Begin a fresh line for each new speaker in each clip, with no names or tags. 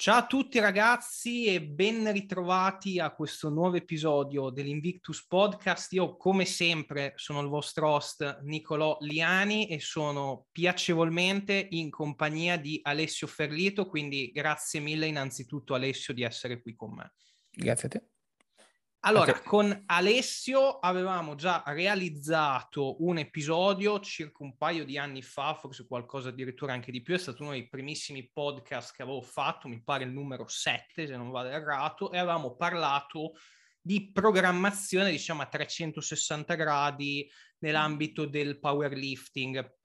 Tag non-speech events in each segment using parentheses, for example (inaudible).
Ciao a tutti ragazzi e ben ritrovati a questo nuovo episodio dell'Invictus Podcast. Io come sempre sono il vostro host Nicolò Liani e sono piacevolmente in compagnia di Alessio Ferlito, quindi grazie mille innanzitutto Alessio di essere qui con me.
Grazie a te.
Allora, okay. con Alessio avevamo già realizzato un episodio circa un paio di anni fa, forse qualcosa addirittura anche di più, è stato uno dei primissimi podcast che avevo fatto, mi pare il numero 7 se non vado errato, e avevamo parlato di programmazione, diciamo a 360 gradi nell'ambito del powerlifting.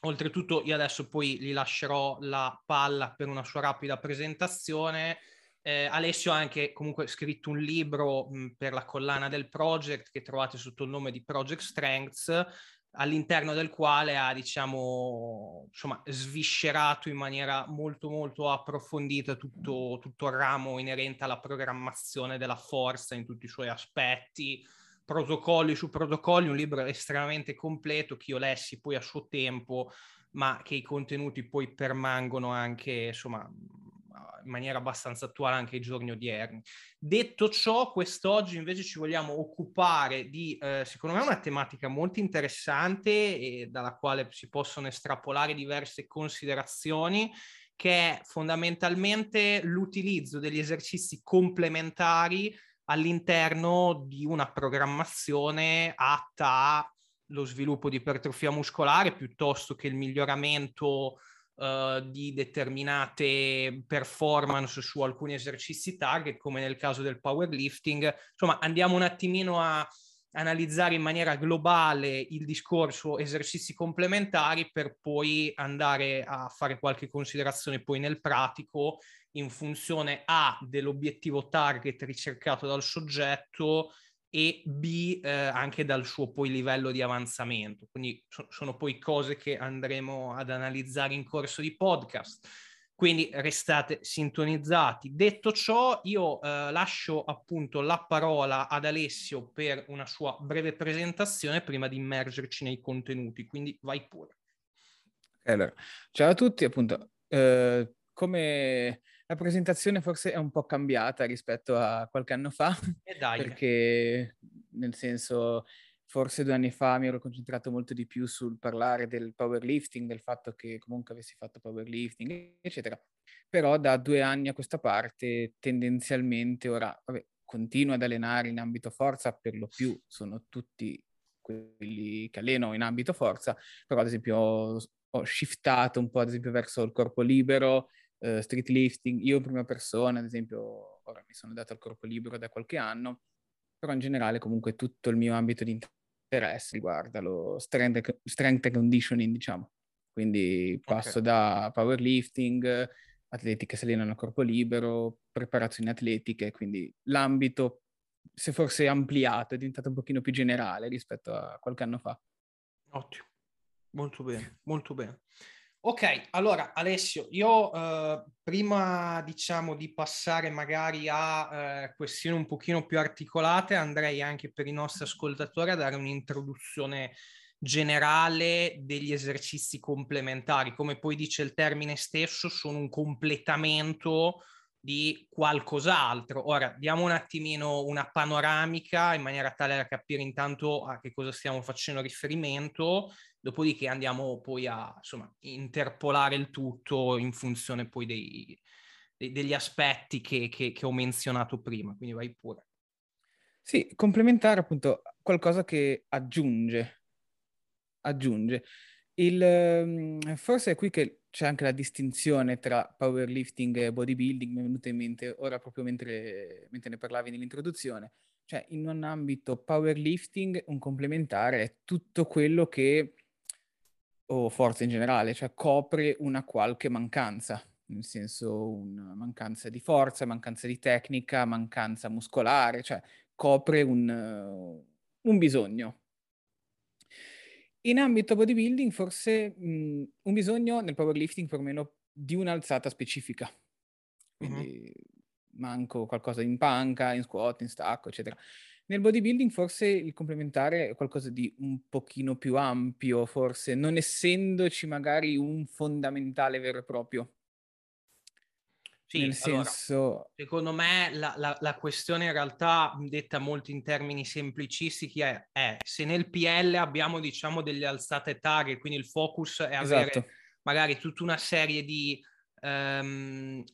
Oltretutto io adesso poi gli lascerò la palla per una sua rapida presentazione eh, Alessio ha anche comunque scritto un libro mh, per la collana del project che trovate sotto il nome di Project Strengths, all'interno del quale ha, diciamo, insomma, sviscerato in maniera molto, molto approfondita tutto, tutto il ramo inerente alla programmazione della forza in tutti i suoi aspetti, protocolli su protocolli, un libro estremamente completo che io lessi poi a suo tempo, ma che i contenuti poi permangono anche, insomma, in maniera abbastanza attuale anche ai giorni odierni. Detto ciò, quest'oggi invece ci vogliamo occupare di, eh, secondo me, una tematica molto interessante e dalla quale si possono estrapolare diverse considerazioni, che è fondamentalmente l'utilizzo degli esercizi complementari all'interno di una programmazione atta allo sviluppo di ipertrofia muscolare piuttosto che il miglioramento uh, di determinate performance su alcuni esercizi target, come nel caso del powerlifting. Insomma, andiamo un attimino a analizzare in maniera globale il discorso esercizi complementari per poi andare a fare qualche considerazione poi nel pratico in funzione A dell'obiettivo target ricercato dal soggetto e B eh, anche dal suo poi livello di avanzamento. Quindi so- sono poi cose che andremo ad analizzare in corso di podcast. Quindi restate sintonizzati. Detto ciò, io eh, lascio appunto la parola ad Alessio per una sua breve presentazione prima di immergerci nei contenuti. Quindi vai pure.
Allora, ciao a tutti, appunto, eh, come la presentazione forse è un po' cambiata rispetto a qualche anno fa, perché nel senso forse due anni fa mi ero concentrato molto di più sul parlare del powerlifting, del fatto che comunque avessi fatto powerlifting, eccetera. Però da due anni a questa parte tendenzialmente ora vabbè, continuo ad allenare in ambito forza, per lo più sono tutti quelli che alleno in ambito forza, però ad esempio ho, ho shiftato un po' ad esempio verso il corpo libero, uh, street lifting, io in prima persona, ad esempio, ora mi sono dato al corpo libero da qualche anno, però in generale comunque tutto il mio ambito di interesse riguarda lo strength, strength and conditioning, diciamo. Quindi passo okay. da powerlifting, atleti che si allenano a corpo libero, preparazioni atletiche, quindi l'ambito è forse ampliato, è diventato un pochino più generale rispetto a qualche anno fa.
Ottimo, molto bene, molto bene. Ok, allora Alessio, io eh, prima diciamo di passare magari a eh, questioni un pochino più articolate, andrei anche per i nostri ascoltatori a dare un'introduzione generale degli esercizi complementari. Come poi dice il termine stesso, sono un completamento di qualcos'altro. Ora, diamo un attimino una panoramica in maniera tale da capire intanto a che cosa stiamo facendo riferimento, dopodiché andiamo poi a insomma, interpolare il tutto in funzione poi dei, dei, degli aspetti che, che, che ho menzionato prima. Quindi vai pure.
Sì, complementare appunto qualcosa che aggiunge, aggiunge. Il, ehm, forse è qui che c'è anche la distinzione tra powerlifting e bodybuilding, mi è venuta in mente ora proprio mentre, mentre ne parlavi nell'introduzione. Cioè, in un ambito powerlifting, un complementare è tutto quello che, o forza in generale, cioè copre una qualche mancanza, nel senso una mancanza di forza, mancanza di tecnica, mancanza muscolare, cioè copre un, un bisogno, in ambito bodybuilding forse mh, un bisogno nel powerlifting perlomeno di un'alzata specifica. Quindi uh-huh. manco qualcosa in panca, in squat, in stacco, eccetera. Nel bodybuilding forse il complementare è qualcosa di un pochino più ampio, forse non essendoci magari un fondamentale vero e proprio.
Sì, Nel allora, senso... secondo me la, la, la, questione in realtà, detta molto in termini semplicistici, è, è, se nel PL abbiamo diciamo delle alzate target, quindi il focus è avere esatto. magari tutta una serie di ehm,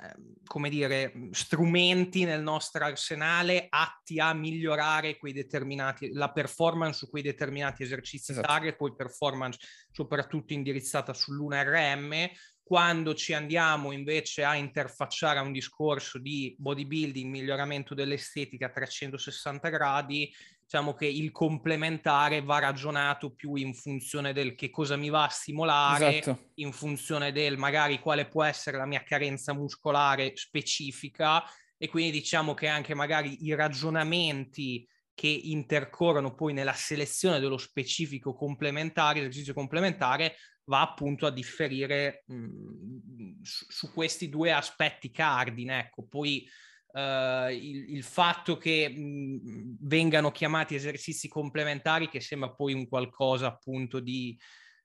come dire, strumenti nel nostro arsenale atti a migliorare quei determinati, la performance su quei determinati esercizi esatto. target, poi performance soprattutto indirizzata sull'UNRM, quando ci andiamo invece a interfacciare a un discorso di bodybuilding, miglioramento dell'estetica a 360 gradi, diciamo che il complementare va ragionato più in funzione del che cosa mi va a stimolare, esatto. in funzione del magari quale può essere la mia carenza muscolare specifica e quindi diciamo che anche magari i ragionamenti che intercorrono poi nella selezione dello specifico complementare, esercizio complementare, va appunto a differire mh, su, su, questi due aspetti cardine. Ecco, poi uh, il, il, fatto che mh, vengano chiamati esercizi complementari, che sembra poi un qualcosa appunto di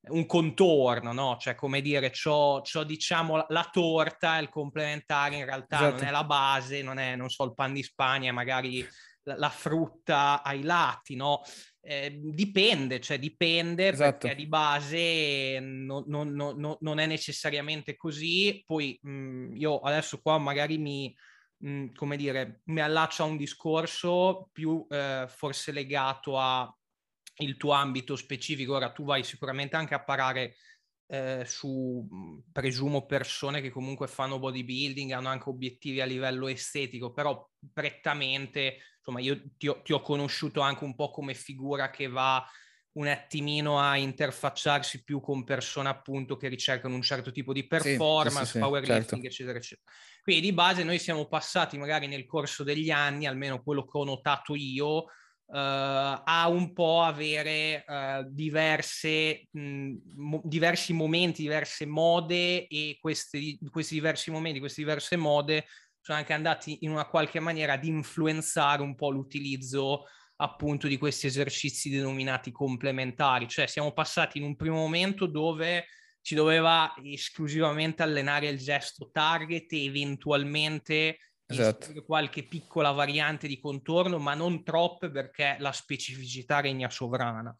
un contorno, no? Cioè, come dire, c'ho, c'ho diciamo la torta, il complementare in realtà esatto. non è la base, non è, non so, il pan di Spagna, magari la, la frutta ai lati, no? Eh, dipende, cioè dipende esatto. perché di base non, non, non, non, è necessariamente così. Poi mh, mhmm, io adesso qua magari mi, mh, mhmm, come dire, mi allaccio a un discorso più eh, forse legato al tuo ambito specifico. Ora tu vai sicuramente anche a parare eh, su, mhmm, presumo, persone che comunque fanno bodybuilding, hanno anche obiettivi a livello estetico, però prettamente, insomma, io ti ho, ti ho conosciuto anche un po' come figura che va un attimino a interfacciarsi più con persone appunto che ricercano un certo tipo di performance, sì, sì, sì, powerlifting, certo. eccetera, eccetera. Quindi di base noi siamo passati magari nel corso degli anni, almeno quello che ho notato io, uh, a un po' avere uh, diverse, mh, mo- diversi momenti, diverse mode e questi, questi diversi momenti, queste diverse mode sono anche andati in una qualche maniera ad influenzare un po' l'utilizzo appunto di questi esercizi denominati complementari, cioè siamo passati in un primo momento dove si doveva esclusivamente allenare il gesto target e eventualmente esatto. qualche piccola variante di contorno, ma non troppe perché la specificità regna sovrana.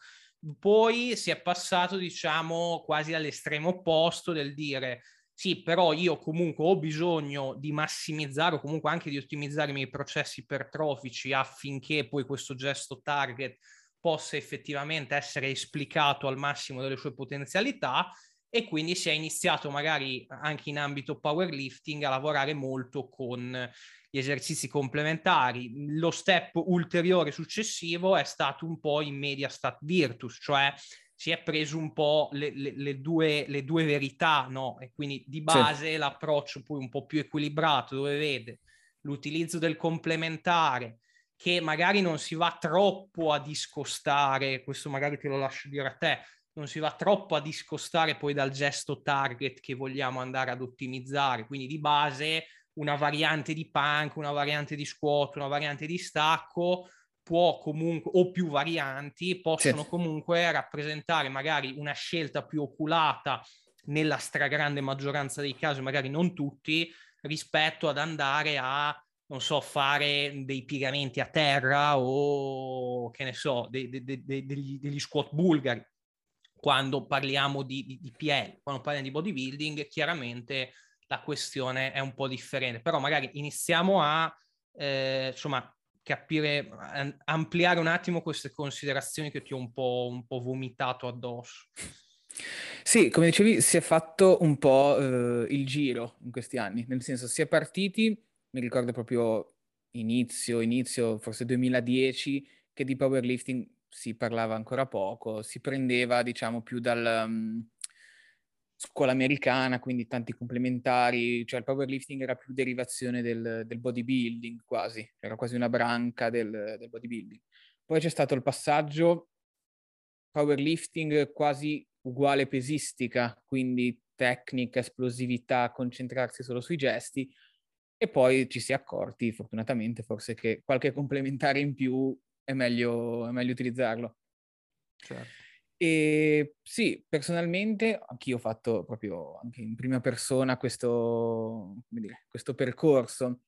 Poi si è passato, diciamo, quasi all'estremo opposto del dire sì, però io comunque ho bisogno di massimizzare o comunque anche di ottimizzare i miei processi ipertrofici affinché poi questo gesto target possa effettivamente essere esplicato al massimo delle sue potenzialità e quindi si è iniziato magari anche in ambito powerlifting a lavorare molto con gli esercizi complementari. Lo step ulteriore successivo è stato un po' in media stat virtus, cioè si è preso un po' le, le, le, due, le due, verità, no? E quindi di base sì. l'approccio poi un po' più equilibrato, dove vede l'utilizzo del complementare, che magari non si va troppo a discostare, questo magari te lo lascio dire a te, non si va troppo a discostare poi dal gesto target che vogliamo andare ad ottimizzare. Quindi di base una variante di punk, una variante di squat, una variante di stacco può comunque, o più varianti, possono sì. comunque rappresentare magari una scelta più oculata nella stragrande maggioranza dei casi, magari non tutti, rispetto ad andare a non so, fare dei piegamenti a terra o che ne so, de, de, de, degli, degli squat bulgari quando parliamo di, di, di PL, quando parliamo di bodybuilding, chiaramente la questione è un po' differente. Però magari iniziamo a, eh, insomma, capire, ampliare un attimo queste considerazioni che ti ho un po', un po vomitato addosso.
Sì, come dicevi, si è fatto un po' eh, il giro in questi anni, nel senso si è partiti, mi ricordo proprio inizio, inizio forse 2010, che di powerlifting si parlava ancora poco, si prendeva diciamo più dal um, scuola americana, quindi tanti complementari, cioè il powerlifting era più derivazione del, del bodybuilding quasi, era quasi una branca del, del bodybuilding. Poi c'è stato il passaggio powerlifting quasi uguale pesistica, quindi tecnica, esplosività, concentrarsi solo sui gesti e poi ci si è accorti, fortunatamente, forse che qualche complementare in più è meglio, è meglio utilizzarlo. Certo. E sì, personalmente anch'io ho fatto proprio anche in prima persona questo, dire, questo percorso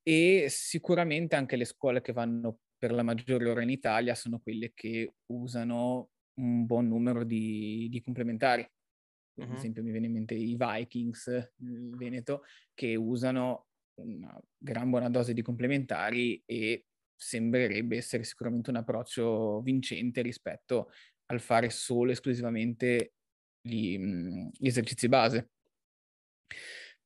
e sicuramente anche le scuole che vanno per la maggiore ora in Italia sono quelle che usano un buon numero di, di complementari. Uh-huh. Ad esempio mi viene in mente i Vikings, il Veneto, che usano una gran buona dose di complementari e sembrerebbe essere sicuramente un approccio vincente rispetto al fare solo esclusivamente gli, gli esercizi base.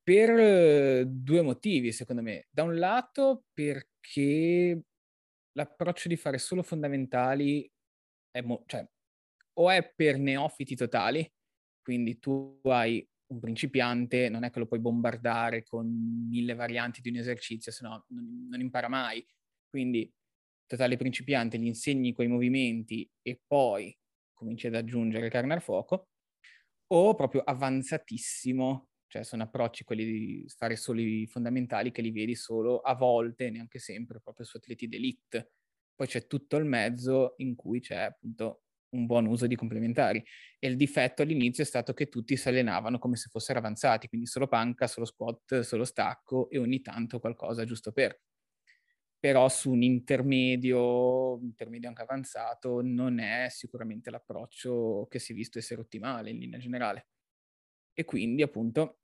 Per due motivi, secondo me. Da un lato perché l'approccio di fare solo fondamentali è mo- cioè, o è per neofiti totali, quindi tu hai un principiante, non è che lo puoi bombardare con mille varianti di un esercizio, se no non, non impara mai. Quindi totale principiante gli insegni quei movimenti e poi cominci ad aggiungere carne al fuoco, o proprio avanzatissimo, cioè sono approcci quelli di fare solo i fondamentali che li vedi solo a volte, neanche sempre, proprio su atleti d'elite. Poi c'è tutto il mezzo in cui c'è appunto un buon uso di complementari. E il difetto all'inizio è stato che tutti si allenavano come se fossero avanzati, quindi solo panca, solo squat, solo stacco e ogni tanto qualcosa giusto per però su un intermedio, intermedio anche avanzato, non è sicuramente l'approccio che si è visto essere ottimale in linea generale. E quindi appunto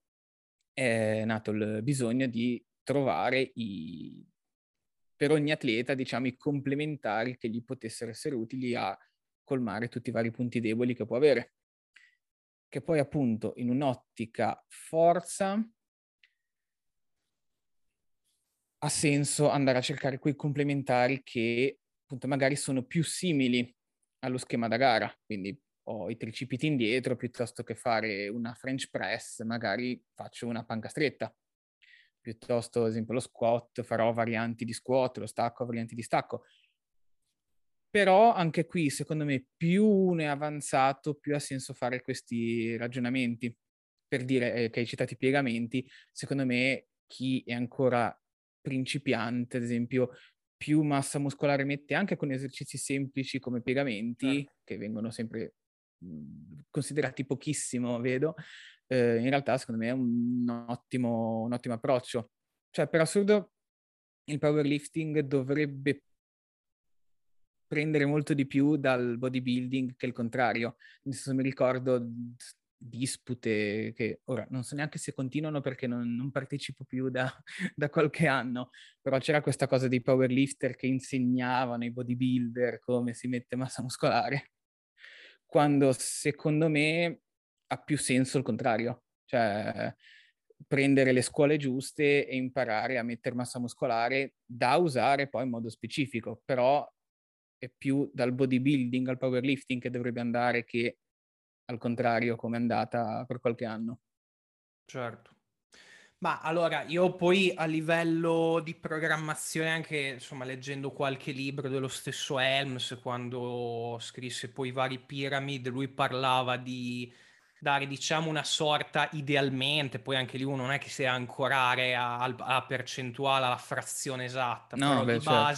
è nato il bisogno di trovare i, per ogni atleta, diciamo, i complementari che gli potessero essere utili a colmare tutti i vari punti deboli che può avere. Che poi appunto in un'ottica forza ha senso andare a cercare quei complementari che appunto magari sono più simili allo schema da gara, quindi ho i tricipiti indietro piuttosto che fare una French press, magari faccio una panca stretta. Piuttosto, ad esempio, lo squat, farò varianti di squat, lo stacco, varianti di stacco. Però anche qui, secondo me, più uno è avanzato, più ha senso fare questi ragionamenti. Per dire eh, che hai citato i piegamenti, secondo me chi è ancora principiante, ad esempio, più massa muscolare mette anche con esercizi semplici come piegamenti, certo. che vengono sempre mhmm, considerati pochissimo, vedo, eh, in realtà secondo me è un ottimo, un ottimo approccio. Cioè, per assurdo, il powerlifting dovrebbe prendere molto di più dal bodybuilding che il contrario. Nel senso, mi ricordo dispute che ora non so neanche se continuano perché non, non partecipo più da, (laughs) da, qualche anno, però c'era questa cosa dei powerlifter che insegnavano ai bodybuilder come si mette massa muscolare, quando secondo me ha più senso il contrario, cioè prendere le scuole giuste e imparare a mettere massa muscolare da usare poi in modo specifico, però è più dal bodybuilding al powerlifting che dovrebbe andare che al contrario come è andata per qualche anno.
Certo. Ma allora, io poi a livello di programmazione, anche insomma, leggendo qualche libro dello stesso Helms, quando scrisse poi i vari Pyramid, lui parlava di dare, diciamo, una sorta idealmente, poi anche lì uno non è che si deve ancorare alla percentuale, alla frazione esatta, no, però beh, di certo.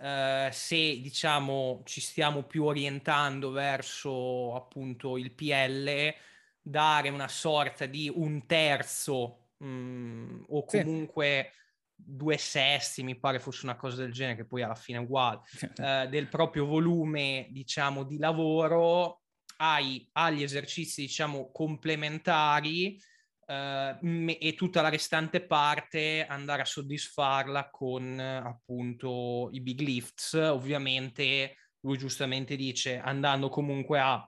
Eh, se diciamo ci stiamo più orientando verso appunto il PL, dare una sorta di un terzo mh, mm, o comunque sì. due sesti, mi pare fosse una cosa del genere, che poi alla fine è uguale, eh, del proprio volume diciamo di lavoro ai, agli esercizi diciamo complementari uh, e tutta la restante parte andare a soddisfarla con appunto i big lifts. Ovviamente lui giustamente dice andando comunque a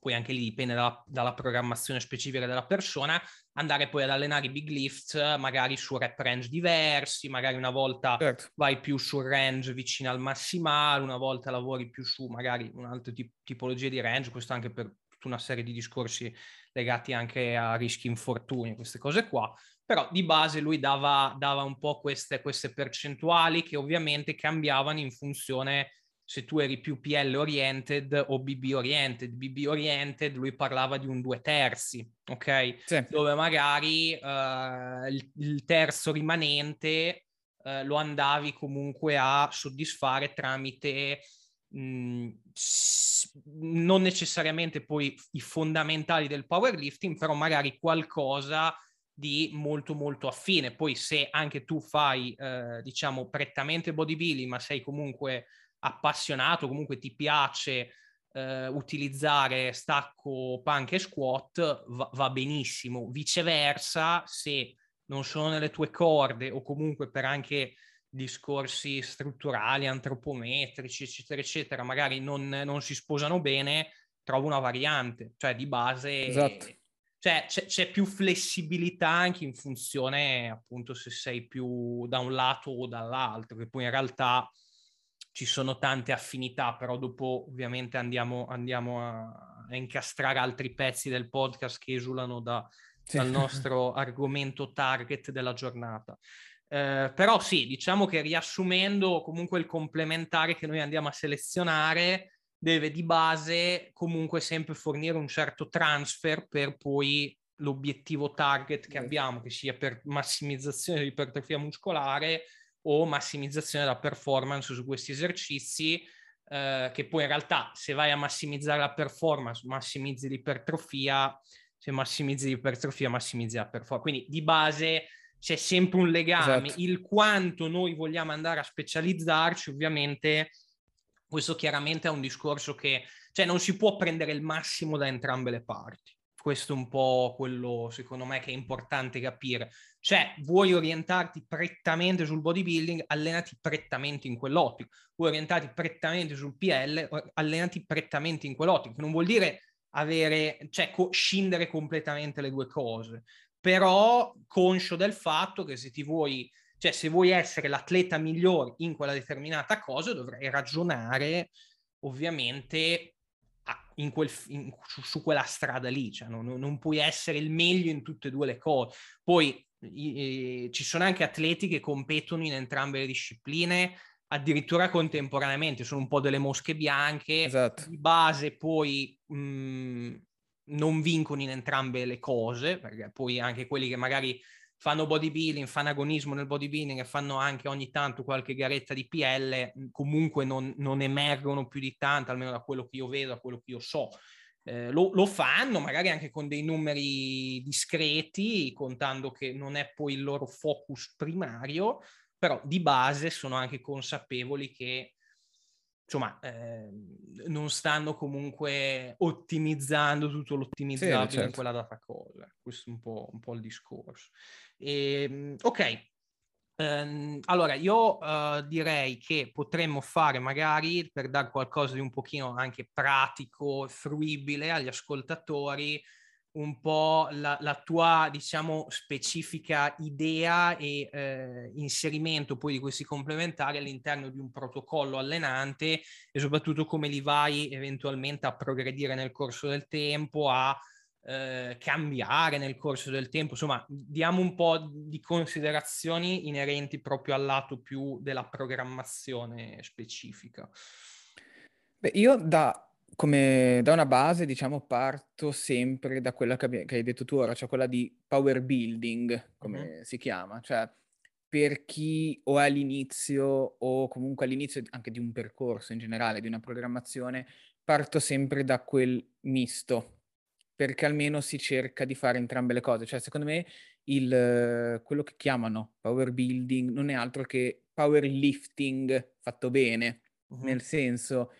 poi anche lì dipende dalla, dalla, programmazione specifica della persona, andare poi ad allenare i big lifts magari su rep range diversi, magari una volta certo. vai più sul range vicino al massimale, una volta lavori più su magari un'altra tip- tipologia di range, questo anche per tutta una serie di discorsi legati anche a rischi infortuni, queste cose qua. Però di base lui dava, dava un po' queste, queste percentuali che ovviamente cambiavano in funzione se tu eri più PL oriented o BB oriented. BB oriented lui parlava di un due terzi, ok? Sì. Dove magari uh, il, il, terzo rimanente uh, lo andavi comunque a soddisfare tramite mh, mhmm, non necessariamente poi i fondamentali del powerlifting, però magari qualcosa di molto molto affine. Poi se anche tu fai, eh, diciamo, prettamente bodybuilding, ma sei comunque appassionato, comunque ti piace eh, utilizzare stacco, panca e squat, va, va benissimo. Viceversa, se non sono nelle tue corde o comunque per anche discorsi strutturali, antropometrici, eccetera, eccetera, magari non, non si sposano bene, trovo una variante, cioè di base...
Esatto.
Cioè c'è, c'è, più flessibilità anche in funzione appunto se sei più da un lato o dall'altro, che poi in realtà ci sono tante affinità, però dopo ovviamente andiamo, andiamo a, a incastrare altri pezzi del podcast che esulano da, dal nostro (laughs) argomento target della giornata. Eh, però sì, diciamo che riassumendo comunque il complementare che noi andiamo a selezionare deve di base comunque sempre fornire un certo transfer per poi l'obiettivo target che abbiamo, che sia per massimizzazione dell'ipertrofia muscolare o massimizzazione della performance su questi esercizi, eh, che poi in realtà se vai a massimizzare la performance, massimizzi l'ipertrofia, se massimizzi l'ipertrofia, massimizzi la performance. Quindi di base c'è sempre un legame. Esatto. Il quanto noi vogliamo andare a specializzarci, ovviamente, questo chiaramente è un discorso che, cioè, non si può prendere il massimo da entrambe le parti. Questo è un po' quello, secondo me, che è importante capire. Cioè, vuoi orientarti prettamente sul bodybuilding, allenati prettamente in quell'ottico. Vuoi orientarti prettamente sul PL, allenati prettamente in quell'ottico. Non vuol dire avere, cioè, co- scindere completamente le due cose però conscio del fatto che se ti vuoi, cioè se vuoi essere l'atleta migliore in quella determinata cosa, dovrai ragionare ovviamente in quel, in, su, su, quella strada lì, cioè non, non, puoi essere il meglio in tutte e due le cose. Poi i, ci sono anche atleti che competono in entrambe le discipline, addirittura contemporaneamente, sono un po' delle mosche bianche,
esatto.
di base poi mh, non vincono in entrambe le cose, perché poi anche quelli che magari fanno bodybuilding, fanno agonismo nel bodybuilding e fanno anche ogni tanto qualche garetta di PL, comunque non, non emergono più di tanto, almeno da quello che io vedo, da quello che io so. Eh, lo, lo, fanno magari anche con dei numeri discreti, contando che non è poi il loro focus primario, però di base sono anche consapevoli che insomma, eh, non stanno comunque ottimizzando tutto l'ottimizzabile sì, certo. in quella data cosa. Questo è un po', un po il discorso. E, ehm, ok, Um, allora, io uh, direi che potremmo fare magari per dare qualcosa di un pochino anche pratico, fruibile agli ascoltatori, un po' la, la tua, diciamo, specifica idea e eh, inserimento poi di questi complementari all'interno di un protocollo allenante e soprattutto come li vai eventualmente a progredire nel corso del tempo, a eh, cambiare nel corso del tempo. Insomma, diamo un po' di considerazioni inerenti proprio al lato più della programmazione specifica.
Beh, io da come da una base, diciamo, parto sempre da quella che, abbi- che hai detto tu ora, cioè quella di power building, come mm-hmm. si chiama, cioè per chi o è all'inizio o comunque all'inizio anche di un percorso in generale, di una programmazione, parto sempre da quel misto, perché almeno si cerca di fare entrambe le cose. Cioè, secondo me, il, quello che chiamano power building non è altro che power lifting fatto bene, mm-hmm. nel senso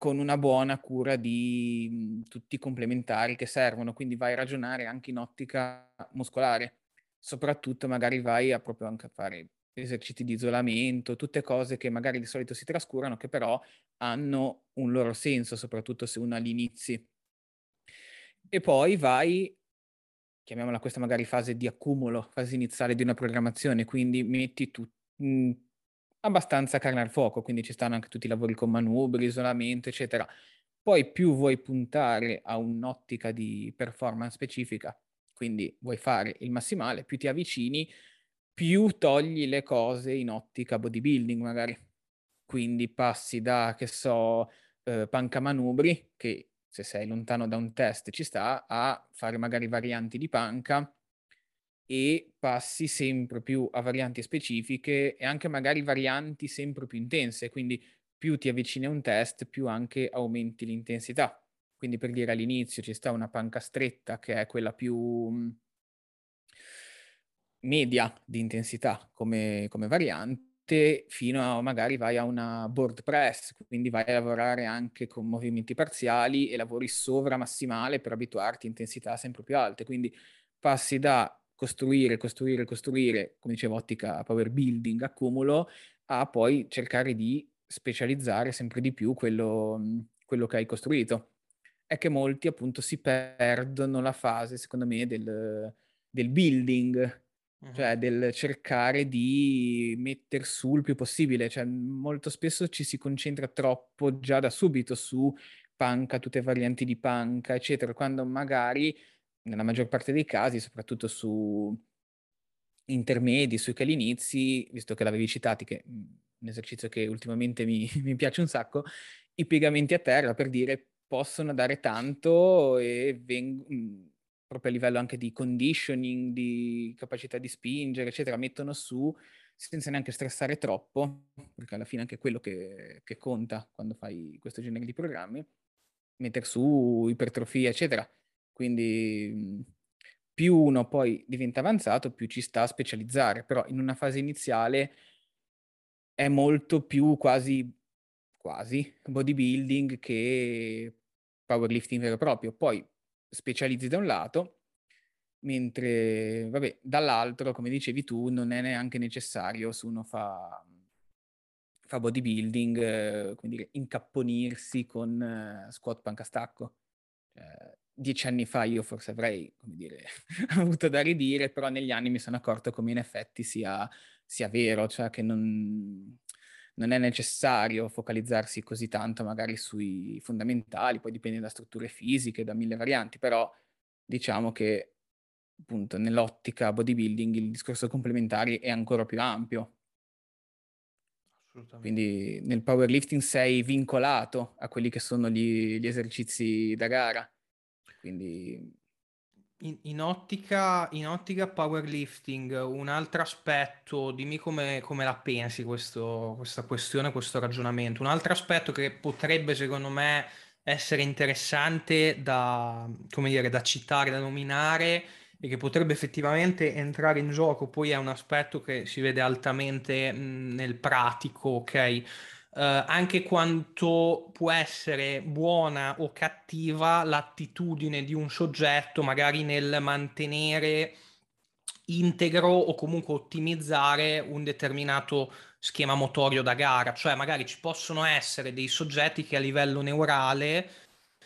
con una buona cura di mh, tutti i complementari che servono, quindi vai a ragionare anche in ottica muscolare, soprattutto magari vai a proprio anche a fare esercizi di isolamento, tutte cose che magari di solito si trascurano, che però hanno un loro senso, soprattutto se uno all'inizio. E poi vai, chiamiamola questa magari fase di accumulo, fase iniziale di una programmazione, quindi metti tu, mh, abbastanza carne al fuoco, quindi ci stanno anche tutti i lavori con manubri, isolamento, eccetera. Poi più vuoi puntare a un'ottica di performance specifica, quindi vuoi fare il massimale, più ti avvicini, più togli le cose in ottica bodybuilding magari. Quindi passi da, che so, eh, panca manubri, che se sei lontano da un test ci sta, a fare magari varianti di panca e passi sempre più a varianti specifiche e anche magari varianti sempre più intense, quindi più ti avvicini a un test, più anche aumenti l'intensità. Quindi per dire all'inizio ci sta una panca stretta che è quella più mm, media di intensità come, come variante, fino a magari vai a una board press, quindi vai a lavorare anche con movimenti parziali e lavori sovra massimale per abituarti a intensità sempre più alte. Quindi passi da costruire, costruire, costruire, come dicevo, ottica power building, accumulo, a poi cercare di specializzare sempre di più quello, quello che hai costruito. È che molti appunto si perdono la fase, secondo me, del, del building, uh-huh. cioè del cercare di mettere su il più possibile. Cioè, molto spesso ci si concentra troppo già da subito su panca, tutte le varianti di panca, eccetera, quando magari nella maggior parte dei casi, soprattutto su intermedi, sui che inizi, visto che l'avevi citati, che un esercizio che ultimamente mi, (laughs) mi piace un sacco, i piegamenti a terra per dire possono dare tanto e veng- mm, proprio a livello anche di conditioning, di capacità di spingere, eccetera, mettono su senza neanche stressare troppo, perché alla fine è anche quello che, che conta quando fai questo genere di programmi, mettere su ipertrofia, eccetera. Quindi mm, più uno poi diventa avanzato, più ci sta a specializzare, però in una fase iniziale è molto più quasi, quasi bodybuilding che powerlifting vero e proprio. Poi specializzi da un lato, mentre, vabbè, dall'altro, come dicevi tu, non è neanche necessario se uno fa, fa bodybuilding, eh, dire, incapponirsi con eh, squat panca stacco. Eh, dieci anni fa io forse avrei, come dire, (laughs) avuto da ridire, però negli anni mi sono accorto come in effetti sia, sia vero, cioè che non, non, è necessario focalizzarsi così tanto magari sui fondamentali, poi dipende da strutture fisiche, da mille varianti, però diciamo che appunto nell'ottica bodybuilding il discorso complementari è ancora più ampio. Quindi nel powerlifting sei vincolato a quelli che sono gli, gli esercizi da gara quindi...
In, in, ottica, in ottica powerlifting, un altro aspetto, dimmi come, come la pensi questo, questa questione, questo ragionamento. Un altro aspetto che potrebbe secondo me essere interessante da, dire, da citare, da nominare e che potrebbe effettivamente entrare in gioco, poi è un aspetto che si vede altamente mh, nel pratico, ok? Eh, anche quanto può essere buona o cattiva l'attitudine di un soggetto magari nel mantenere integro o comunque ottimizzare un determinato schema motorio da gara, cioè magari ci possono essere dei soggetti che a livello neurale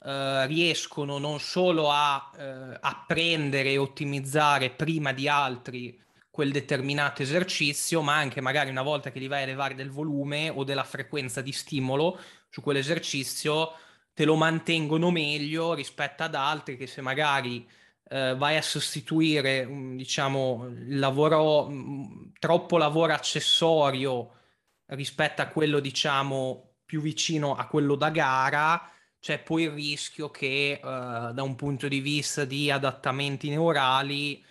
eh, riescono non solo a eh, apprendere e ottimizzare prima di altri quel determinato esercizio, ma anche magari una volta che gli vai a elevare del volume o della frequenza di stimolo su quell'esercizio, te lo mantengono meglio rispetto ad altri che se magari eh, vai a sostituire, mm, diciamo, il lavoro, mm, troppo lavoro accessorio rispetto a quello, diciamo, più vicino a quello da gara, c'è poi il rischio che eh, da un punto di vista di adattamenti neurali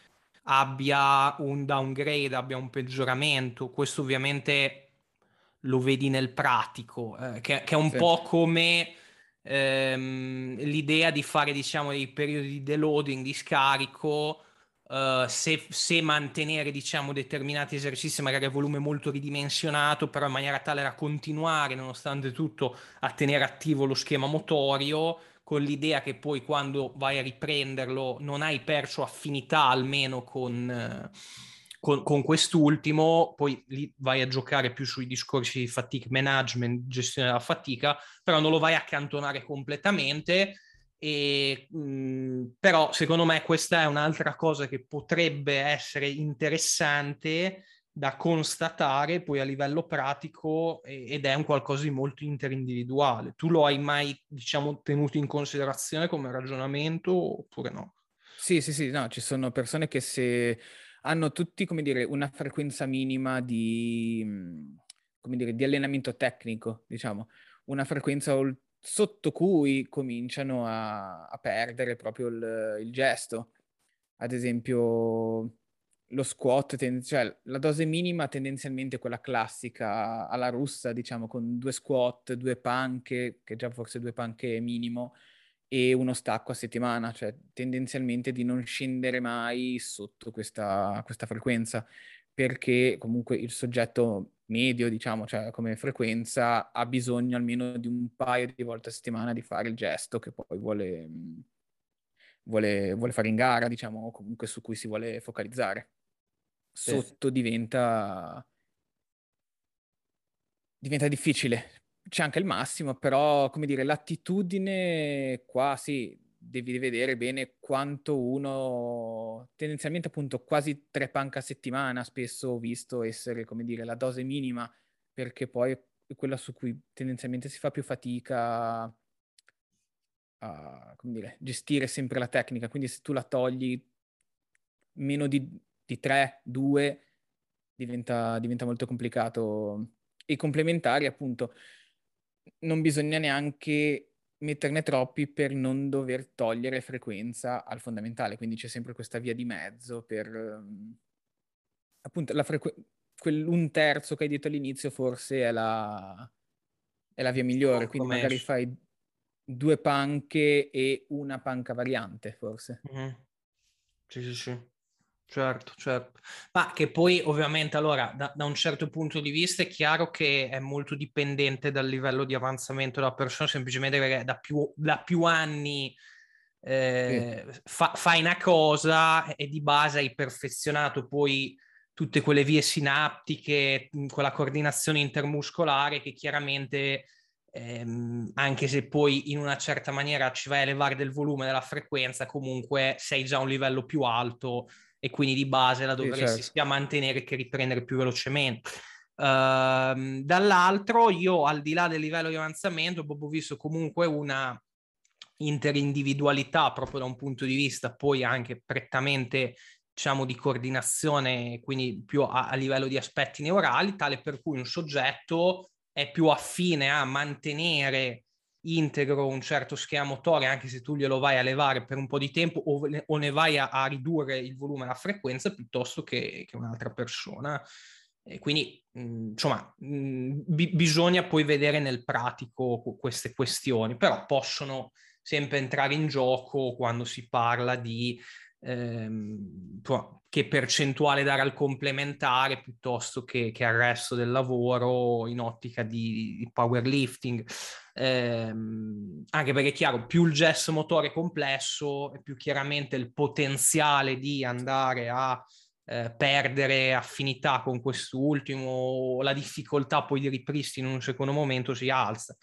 abbia un downgrade, abbia un peggioramento. Questo ovviamente lo vedi nel pratico, eh, che, che, è un sì. po' come ehm, l'idea di fare, diciamo, dei periodi di deloading, di scarico, Uh, se, se, mantenere diciamo determinati esercizi magari a volume molto ridimensionato però in maniera tale da continuare nonostante tutto a tenere attivo lo schema motorio con l'idea che poi quando vai a riprenderlo non hai perso affinità almeno con, con, con quest'ultimo, poi lì vai a giocare più sui discorsi di fatigue management, gestione della fatica, però non lo vai a accantonare completamente. E, mh, però secondo me questa è un'altra cosa che potrebbe essere interessante da constatare poi a livello pratico ed è un qualcosa di molto interindividuale. Tu lo hai mai, diciamo, tenuto in considerazione come ragionamento oppure no?
Sì, sì, sì, no, ci sono persone che se hanno tutti, come dire, una frequenza minima di, come dire, di allenamento tecnico, diciamo, una frequenza sotto cui cominciano a, a perdere proprio il, il gesto. Ad esempio, lo squat, ten- cioè la dose minima tendenzialmente quella classica alla russa, diciamo, con due squat, due panche, che già forse due panche è minimo, e uno stacco a settimana, cioè tendenzialmente di non scendere mai sotto questa, questa frequenza, perché comunque il soggetto medio, diciamo, cioè come frequenza, ha bisogno almeno di un paio di volte a settimana di fare il gesto che poi vuole, vuole, vuole fare in gara, diciamo, comunque su cui si vuole focalizzare. Sotto sì. diventa diventa difficile. C'è anche il massimo, però, come dire, l'attitudine qua sì, devi vedere bene quanto uno, tendenzialmente appunto quasi tre panca a settimana, spesso ho visto essere, come dire, la dose minima, perché poi è quella su cui tendenzialmente si fa più fatica a, come dire, gestire sempre la tecnica. Quindi se tu la togli meno di, di tre, due, diventa, diventa molto complicato. I complementari, appunto, non bisogna neanche metterne troppi per non dover togliere frequenza al fondamentale, quindi c'è sempre questa via di mezzo per um, appunto la frequ- quell'un terzo che hai detto all'inizio forse è la, è la via migliore, quindi magari fai due panche e una panca variante forse.
Mm-hmm. Sì, sì, sì. Certo, certo. Ma che poi ovviamente allora da, da, un certo punto di vista è chiaro che è molto dipendente dal livello di avanzamento della persona, semplicemente perché da più, da più anni eh, sì. fa, fai una cosa e di base hai perfezionato poi tutte quelle vie sinaptiche, quella coordinazione intermuscolare che chiaramente ehm, anche se poi in una certa maniera ci vai a elevare del volume della frequenza, comunque sei già a un livello più alto e quindi di base la dovresti sì, certo. sia mantenere che riprendere più velocemente. Uh, dall'altro, io al di là del livello di avanzamento, ho proprio visto comunque una interindividualità proprio da un punto di vista poi anche prettamente diciamo di coordinazione, quindi più a, a livello di aspetti neurali, tale per cui un soggetto è più affine a mantenere integro un certo schema motore, anche se tu glielo vai a levare per un po' di tempo o, o ne vai a, a, ridurre il volume la frequenza piuttosto che, che un'altra persona. E quindi, mh, insomma, mh, bi- bisogna poi vedere nel pratico queste questioni, però possono sempre entrare in gioco quando si parla di ehm, che percentuale dare al complementare piuttosto che, che, al resto del lavoro in ottica di, di powerlifting. Ehm, anche perché è chiaro, più il gesto motore è complesso più chiaramente il potenziale di andare a eh, perdere affinità con quest'ultimo, la difficoltà poi di ripristino in un secondo momento si alza.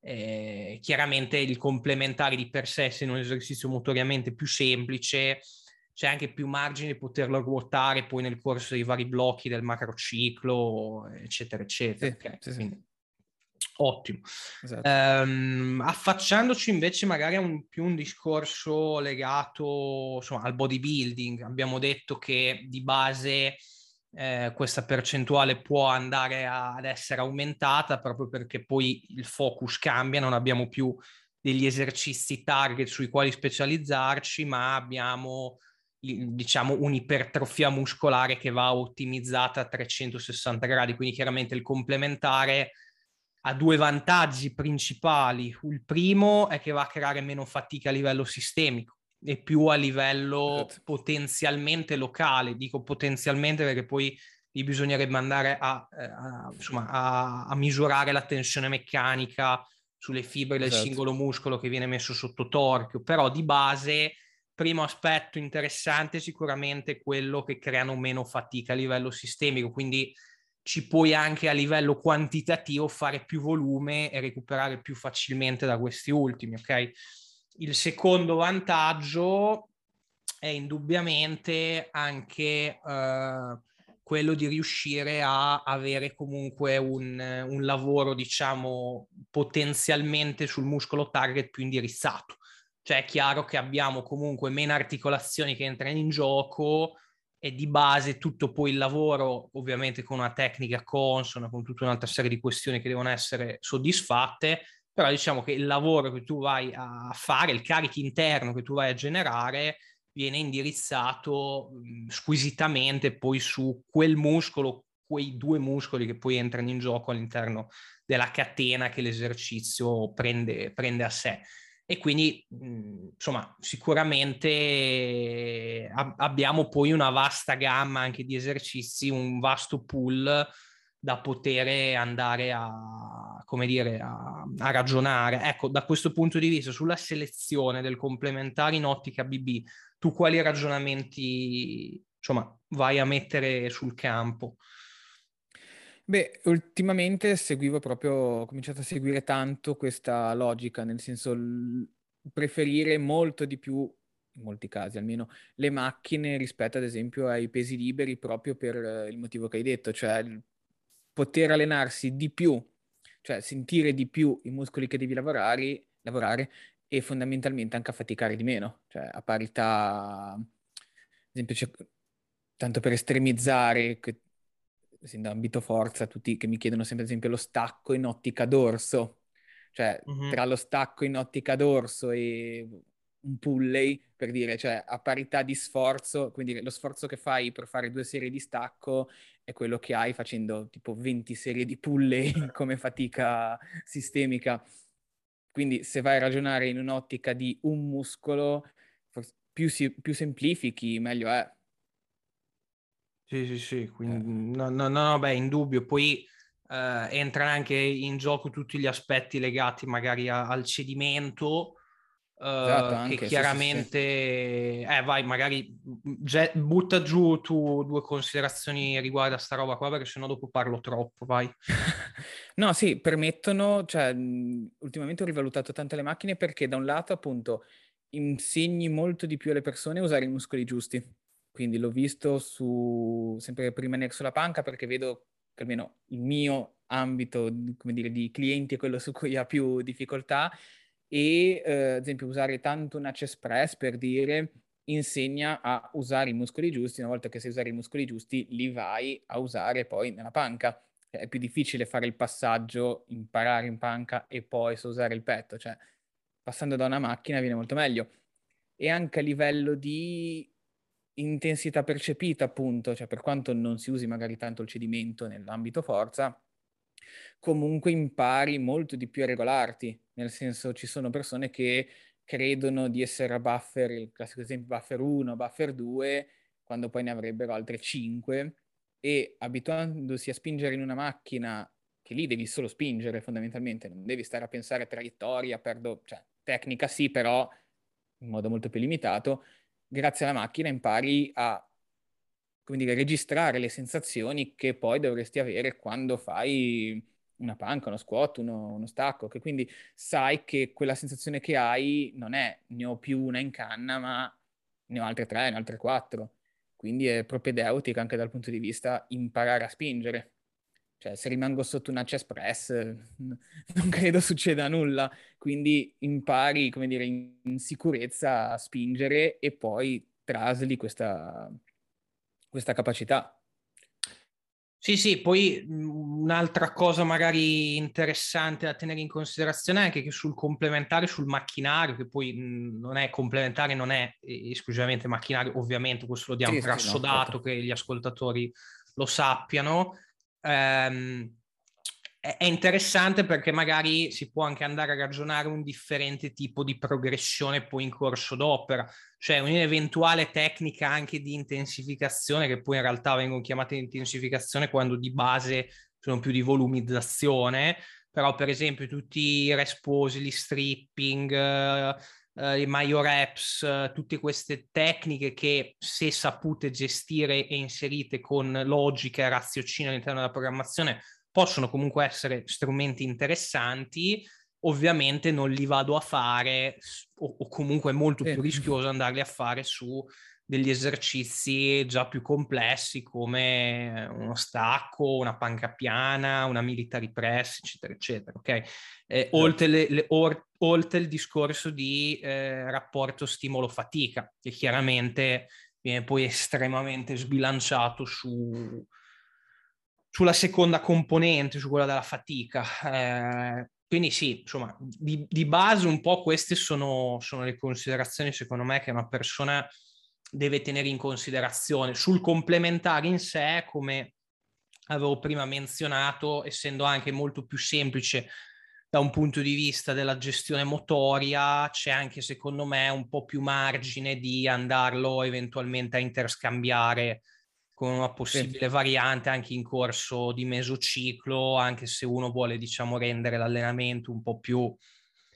Eh, chiaramente il complementare di per sé, se un esercizio motoriamente più semplice, c'è anche più margine di poterlo ruotare poi nel corso dei vari blocchi del macrociclo, eccetera, eccetera. Sì, okay? sì, sì. Ottimo. Esatto. Um, affacciandoci invece magari a un, più un discorso legato insomma, al bodybuilding, abbiamo detto che di base eh, questa percentuale può andare a, ad essere aumentata proprio perché poi il focus cambia, non abbiamo più degli esercizi target sui quali specializzarci, ma abbiamo diciamo un'ipertrofia muscolare che va ottimizzata a 360 gradi, quindi chiaramente il complementare ha due vantaggi principali. Il primo è che va a creare meno fatica a livello sistemico e più a livello certo. potenzialmente locale. Dico potenzialmente perché poi lì bisognerebbe andare a, eh, a, insomma, a, a misurare la tensione meccanica sulle fibre del esatto. singolo muscolo che viene messo sotto torchio, però di base primo aspetto interessante è sicuramente quello che creano meno fatica a livello sistemico, quindi ci puoi anche a livello quantitativo fare più volume e recuperare più facilmente da questi ultimi, ok? Il secondo vantaggio è indubbiamente anche uh, quello di riuscire a avere comunque un, un lavoro, diciamo, potenzialmente sul muscolo target più indirizzato cioè è chiaro che abbiamo comunque meno articolazioni che entrano in gioco e di base tutto poi il lavoro, ovviamente con una tecnica consona, con tutta un'altra serie di questioni che devono essere soddisfatte, però diciamo che il lavoro che tu vai a fare, il carico interno che tu vai a generare, viene indirizzato squisitamente poi su quel muscolo, quei due muscoli che poi entrano in gioco all'interno della catena che l'esercizio prende, prende a sé. E quindi, insomma, sicuramente abbiamo poi una vasta gamma anche di esercizi, un vasto pool da poter andare a, come dire, a, a, ragionare. Ecco, da questo punto di vista, sulla selezione del complementare in ottica BB, tu quali ragionamenti, insomma, vai a mettere sul campo?
Beh, ultimamente seguivo proprio, ho cominciato a seguire tanto questa logica, nel senso l- preferire molto di più, in molti casi almeno, le macchine rispetto ad esempio ai pesi liberi proprio per eh, il motivo che hai detto, cioè poter allenarsi di più, cioè sentire di più i muscoli che devi lavorare, lavorare e fondamentalmente anche a faticare di meno, cioè a parità, ad esempio, tanto per estremizzare, in ambito forza, tutti che mi chiedono sempre, ad esempio, lo stacco in ottica dorso. Cioè, mm-hmm. tra lo stacco in ottica dorso e un pulley, per dire, cioè a parità di sforzo, quindi lo sforzo che fai per fare due serie di stacco è quello che hai facendo tipo 20 serie di pulley (laughs) come fatica sistemica. Quindi se vai a ragionare in un'ottica di un muscolo, più, si, più semplifichi, meglio è.
Sì, sì, sì, quindi no, no, no, beh, in dubbio. Poi eh, entrano anche in gioco tutti gli aspetti legati magari a, al cedimento, eh, esatto, anche, che chiaramente, sì, sì, sì. eh, vai, magari ge- butta giù tu due considerazioni riguardo a sta roba qua, perché sennò dopo parlo troppo, vai. (laughs)
no, sì, permettono, cioè, ultimamente ho rivalutato tante le macchine perché da un lato, appunto, insegni molto di più alle persone a usare i muscoli giusti quindi l'ho visto su, sempre per rimanere sulla panca perché vedo che almeno il mio ambito, dire, di clienti è quello su cui ha più difficoltà e eh, ad esempio usare tanto una chest press per dire insegna a usare i muscoli giusti, una volta che sai usare i muscoli giusti li vai a usare poi nella panca. È più difficile fare il passaggio, imparare in panca e poi so usare il petto, cioè passando da una macchina viene molto meglio. E anche a livello di intensità percepita, appunto, cioè per quanto non si usi magari tanto il cedimento nell'ambito forza, comunque impari molto di più a regolarti, nel senso ci sono persone che credono di essere a buffer, il classico esempio buffer 1, buffer 2, quando poi ne avrebbero altre 5 e abituandosi a spingere in una macchina che lì devi solo spingere fondamentalmente, non devi stare a pensare a traiettoria, perdo, cioè tecnica sì, però in modo molto più limitato, grazie alla macchina impari a come dire, registrare le sensazioni che poi dovresti avere quando fai una panca, uno squat, uno, uno, stacco, che quindi sai che quella sensazione che hai non è ne ho più una in canna, ma ne ho altre tre, ne ho altre quattro. Quindi è propedeutica anche dal punto di vista imparare a spingere. Cioè, se rimango sotto una chest press, (laughs) non credo succeda nulla. Quindi impari, come dire, in, sicurezza a spingere e poi trasli questa, questa capacità.
Sì, sì, poi un'altra cosa magari interessante da tenere in considerazione è anche che sul complementare, sul macchinario, che poi non è complementare, non è esclusivamente macchinario, ovviamente questo lo diamo sì, per sì, assodato no, certo. che gli ascoltatori lo sappiano, ehm, è interessante perché magari si può anche andare a ragionare un differente tipo di progressione poi in corso d'opera, cioè un'eventuale tecnica anche di intensificazione che poi in realtà vengono chiamate intensificazione quando di base sono più di volumizzazione, però per esempio tutti i resposi, gli stripping, uh, i Mayo reps, uh, tutte queste tecniche che se sapute gestire e inserite con logica e raziocina all'interno della programmazione possono comunque essere strumenti interessanti, ovviamente non li vado a fare o, o comunque è molto più rischioso andarli a fare su degli esercizi già più complessi come uno stacco, una panca piana, una military press, eccetera, eccetera. Okay? Eh, oltre, le, le, or, oltre, il discorso di eh, rapporto stimolo-fatica, che chiaramente viene poi estremamente sbilanciato su, sulla seconda componente, su quella della fatica. Eh, quindi sì, insomma, di, di, base un po' queste sono, sono, le considerazioni secondo me che una persona deve tenere in considerazione. Sul complementare in sé, come avevo prima menzionato, essendo anche molto più semplice da un punto di vista della gestione motoria, c'è anche secondo me un po' più margine di andarlo eventualmente a interscambiare con una possibile sì. variante anche in corso di mesociclo, anche se uno vuole diciamo rendere l'allenamento un po' più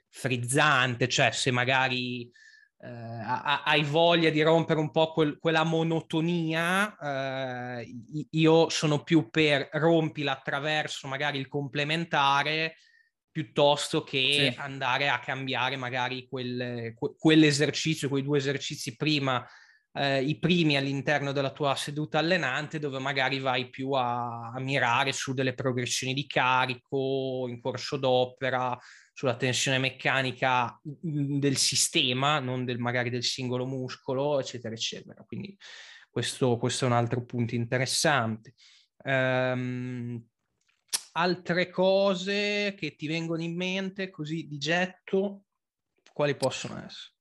frizzante, cioè se magari eh, hai voglia di rompere un po' quel, quella monotonia, eh, io sono più per rompila attraverso magari il complementare piuttosto che sì. andare a cambiare magari quel, quell'esercizio, quei due esercizi prima, eh, i primi all'interno della tua seduta allenante, dove magari vai più a, a mirare su delle progressioni di carico in corso d'opera, sulla tensione meccanica del sistema, non del, magari del singolo muscolo, eccetera, eccetera. Quindi questo, questo è un altro punto interessante. Um, altre cose che ti vengono in mente così di getto, quali possono essere?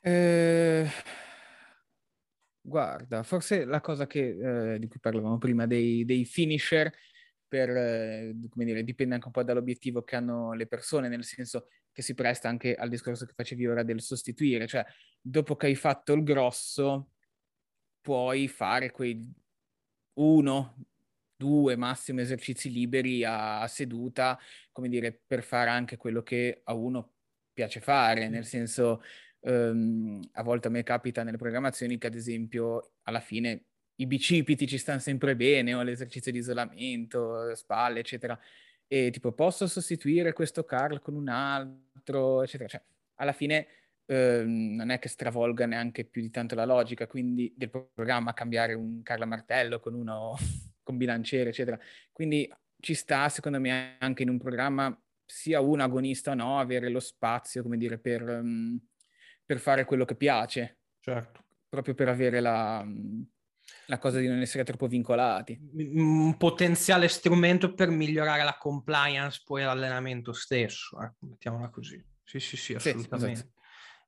Eh, guarda, forse la cosa che, eh, di cui parlavamo prima, dei, dei finisher, per, eh, come dire, dipende anche un po' dall'obiettivo che hanno le persone, nel senso che si presta anche al discorso che facevi ora del sostituire, cioè dopo che hai fatto il grosso puoi fare quei uno, due massimo esercizi liberi a, a seduta, come dire, per fare anche quello che a uno piace fare, nel senso um, a volte a me capita nelle programmazioni che ad esempio alla fine i bicipiti ci stanno sempre bene, o l'esercizio di isolamento, spalle, eccetera. E tipo, posso sostituire questo curl con un altro, eccetera. Cioè, alla fine eh, non è che stravolga neanche più di tanto la logica, quindi del programma cambiare un curl a martello con uno (laughs) con bilanciere, eccetera. Quindi ci sta, secondo me, anche in un programma, sia un agonista o no, avere lo spazio, come dire, per, um, per fare quello che piace.
Certo.
Proprio per avere la... La cosa di non essere troppo vincolati.
Un potenziale strumento per migliorare la compliance poi all'allenamento stesso, eh? mettiamola così. Sì, sì, sì, assolutamente. Sì, esatto.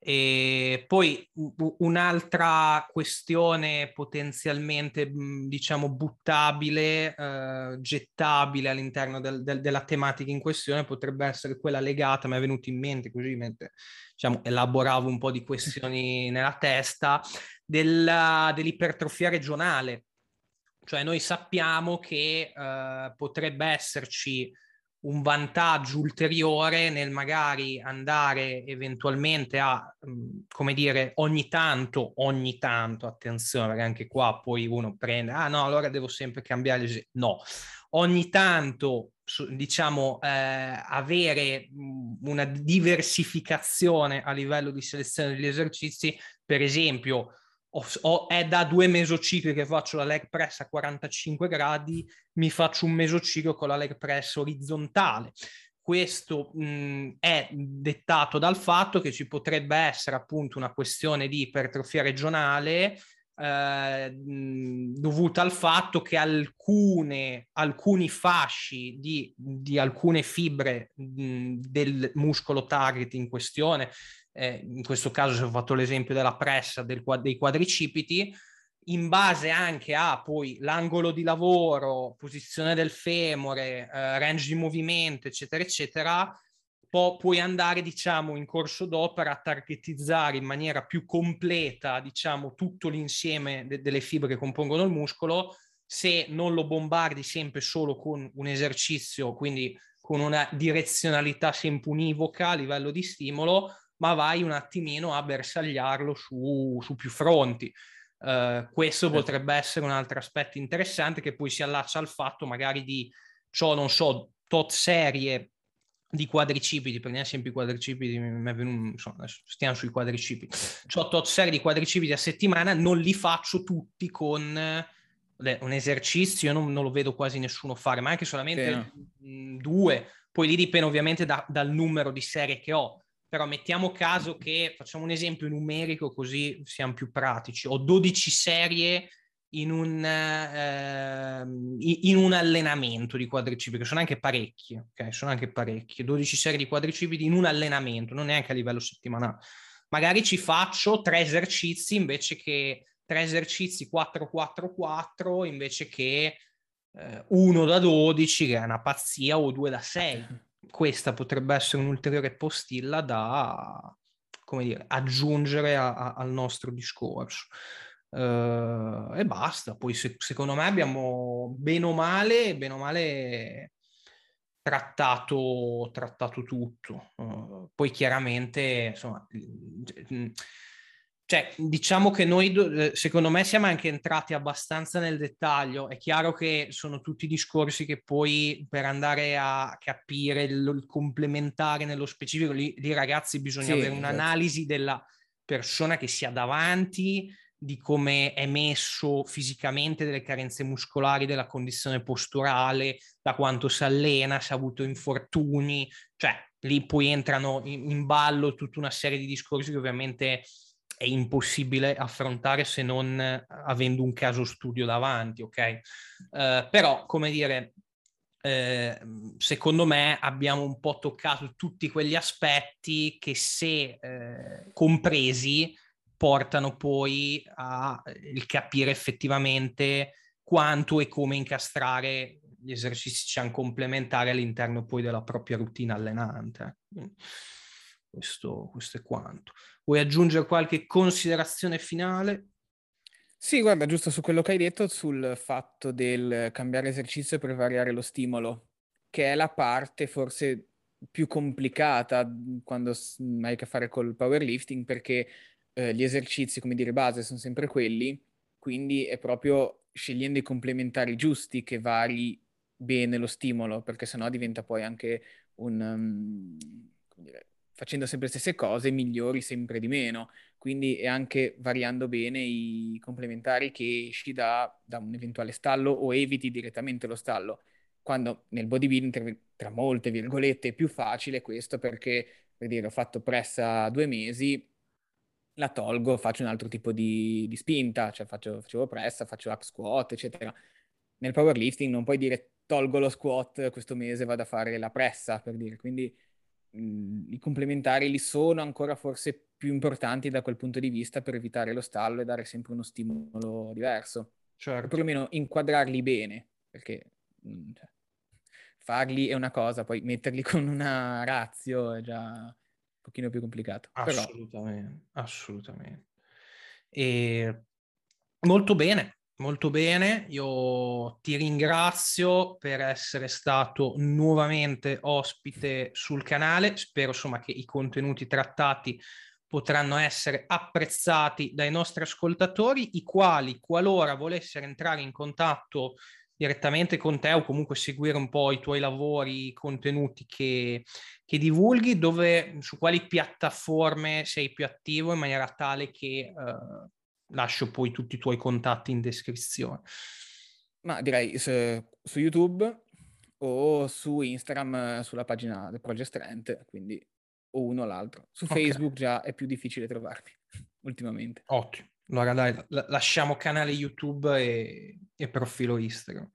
E poi un'altra questione potenzialmente, diciamo, buttabile, eh, gettabile all'interno del, del, della tematica in questione potrebbe essere quella legata, mi è venuto in mente così mentre diciamo, elaboravo un po' di (laughs) questioni nella testa, della, dell'ipertrofia regionale. Cioè noi sappiamo che eh, potrebbe esserci un vantaggio ulteriore nel magari andare eventualmente a, mm, come dire, ogni tanto, ogni tanto, attenzione, perché anche qua poi uno prende, ah no, allora devo sempre cambiare, no, ogni tanto, diciamo, eh, avere mm, una diversificazione a livello di selezione degli esercizi, per esempio, ho, ho, è da due mesocicli che faccio la leg press a 45 gradi, mi faccio un mesociclo con la leg press orizzontale. Questo mh, è dettato dal fatto che ci potrebbe essere appunto una questione di ipertrofia regionale eh, dovuta al fatto che alcune, alcuni fasci di, di alcune fibre mh, del muscolo target in questione eh, in questo caso se ho fatto l'esempio della pressa del, dei quadricipiti, in base anche a poi l'angolo di lavoro, posizione del femore, eh, range di movimento, eccetera, eccetera, pu- puoi andare, diciamo, in corso d'opera a targetizzare in maniera più completa, diciamo, tutto l'insieme de- delle fibre che compongono il muscolo, se non lo bombardi sempre solo con un esercizio, quindi con una direzionalità sempre univoca a livello di stimolo, ma vai un attimino a bersagliarlo su, su più fronti. Uh, questo certo. potrebbe essere un altro aspetto interessante che poi si allaccia al fatto magari di, ciò non so, tot serie di quadricipiti, prendiamo sempre i quadricipiti, venuto, insomma, stiamo sui quadricipiti, ho tot serie di quadricipiti a settimana, non li faccio tutti con un esercizio, non, non lo vedo quasi nessuno fare, ma anche solamente sì, no. due, poi lì dipende ovviamente da, dal numero di serie che ho, però mettiamo caso che facciamo un esempio numerico così siamo più pratici. Ho 12 serie in un, eh, in un allenamento di quadricipiti, sono anche parecchie, ok? Sono anche parecchie. 12 serie di quadricipiti in un allenamento, non neanche a livello settimanale. magari ci faccio tre esercizi invece che tre esercizi 4-4-4 invece che eh, 1 da 12 che è una pazzia o 2 da 6. Questa potrebbe essere un'ulteriore postilla da dire, aggiungere a, a, al nostro discorso. Uh, e basta. Poi se, secondo me abbiamo bene o male, bene o male trattato, trattato tutto. Uh, poi chiaramente, insomma, cioè, diciamo che noi, eh, secondo me, siamo anche entrati abbastanza nel dettaglio. È chiaro che sono tutti discorsi che poi, per andare a capire il, il complementare nello specifico, lì, lì ragazzi, bisogna sì, avere esatto. un'analisi della persona che si ha davanti, di come è messo fisicamente, delle carenze muscolari, della condizione posturale, da quanto si allena, se ha avuto infortuni, cioè lì poi entrano in, in ballo tutta una serie di discorsi che ovviamente è impossibile affrontare se non avendo un caso studio davanti, ok? Uh, però, come dire, eh, secondo me abbiamo un po' toccato tutti quegli aspetti che se eh, compresi portano poi a eh, capire effettivamente quanto e come incastrare gli esercizi diciamo, complementari all'interno poi della propria routine allenante. Questo, questo è quanto. Vuoi aggiungere qualche considerazione finale?
Sì, guarda, giusto su quello che hai detto, sul fatto del cambiare esercizio per variare lo stimolo, che è la parte forse più complicata quando hai a che fare col powerlifting, perché eh, gli esercizi, come dire, base sono sempre quelli, quindi è proprio scegliendo i complementari giusti che vari bene lo stimolo, perché sennò diventa poi anche un, um, dire, facendo sempre le stesse cose migliori sempre di meno, quindi è anche variando bene i complementari che esci da, da un eventuale stallo o eviti direttamente lo stallo, quando nel bodybuilding, tra molte virgolette, è più facile questo perché, per dire, ho fatto pressa due mesi, la tolgo, faccio un altro tipo di, di spinta, cioè faccio, facevo pressa, faccio hack squat, eccetera. Nel powerlifting non puoi dire tolgo lo squat, questo mese vado a fare la pressa, per dire. Quindi mh, mhmm, i complementari li sono ancora forse più importanti da quel punto di vista per evitare lo stallo e dare sempre uno stimolo diverso. Certo. O perlomeno inquadrarli bene, perché mh, mhmm, cioè, farli è una cosa, poi metterli (laughs) con una razio è già pochino più complicato.
Assolutamente, però... assolutamente. E molto bene, molto bene. Io ti ringrazio per essere stato nuovamente ospite sul canale. Spero insomma che i contenuti trattati potranno essere apprezzati dai nostri ascoltatori, i quali, qualora volessero entrare in contatto direttamente con te o comunque seguire un po' i tuoi lavori, i contenuti che, che divulghi, dove, su quali piattaforme sei più attivo in maniera tale che uh, lascio poi tutti i tuoi contatti in descrizione.
Ma direi su, su YouTube o su Instagram sulla pagina del Project Strength, quindi o uno o l'altro. Su okay. Facebook già è più difficile trovarmi (laughs) ultimamente.
Ottimo. Allora dai, lasciamo canale YouTube e, e profilo Instagram.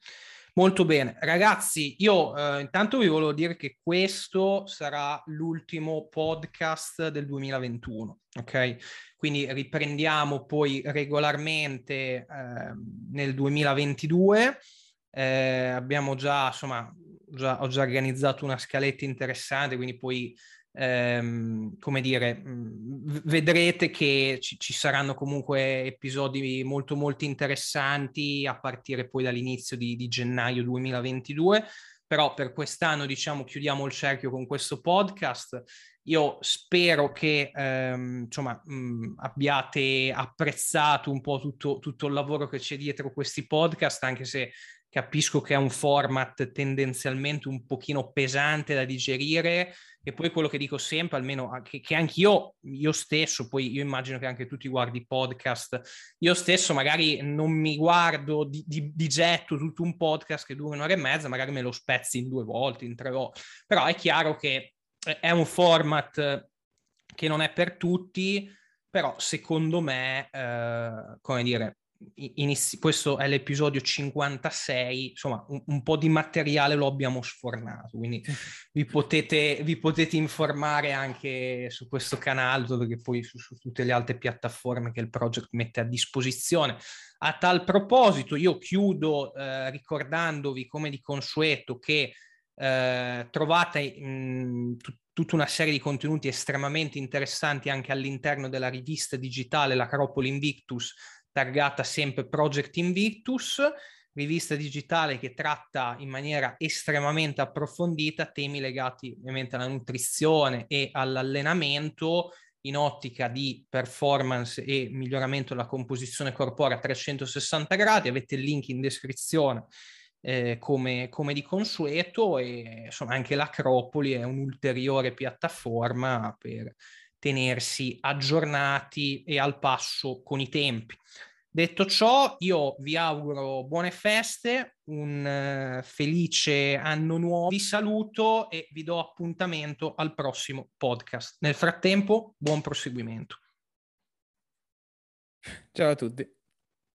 Molto bene, ragazzi, io eh, intanto vi volevo dire che questo sarà l'ultimo podcast del 2021, ok? Quindi riprendiamo poi regolarmente eh, nel 2022. Eh, abbiamo già, insomma, già, ho già organizzato una scaletta interessante, quindi poi ehm, come dire, vedrete che ci, ci, saranno comunque episodi molto molto interessanti a partire poi dall'inizio di, di gennaio 2022 però per quest'anno diciamo chiudiamo il cerchio con questo podcast. Io spero che ehm, insomma mh, abbiate apprezzato un po' tutto, tutto, il lavoro che c'è dietro questi podcast, anche se capisco che è un format tendenzialmente un pochino pesante da digerire e poi quello che dico sempre, almeno che, che anch'io, io stesso, poi io immagino che anche tu ti guardi podcast, io stesso magari non mi guardo di, di, di getto tutto un podcast che dura un'ora e mezza, magari me lo spezzi in due volte, in tre volte, però è chiaro che è un format che non è per tutti, però secondo me, eh, come dire, inizi- questo è l'episodio 56, insomma un, un, po' di materiale lo abbiamo sfornato, quindi vi potete, vi potete informare anche su questo canale, perché poi su, su, tutte le altre piattaforme che il project mette a disposizione. A tal proposito, io chiudo eh, ricordandovi come di consueto che eh, trovate mh, t- tutta una serie di contenuti estremamente interessanti anche all'interno della rivista digitale L'Acropoli Invictus, targata sempre Project Invictus, rivista digitale che tratta in maniera estremamente approfondita temi legati ovviamente alla nutrizione e all'allenamento in ottica di performance e miglioramento della composizione corporea a 360 gradi. Avete il link in descrizione eh, come, come, di consueto e insomma anche l'Acropoli è un'ulteriore piattaforma per tenersi aggiornati e al passo con i tempi. Detto ciò, io vi auguro buone feste, un uh, felice anno nuovo, vi saluto e vi do appuntamento al prossimo podcast. Nel frattempo, buon proseguimento.
Ciao a tutti.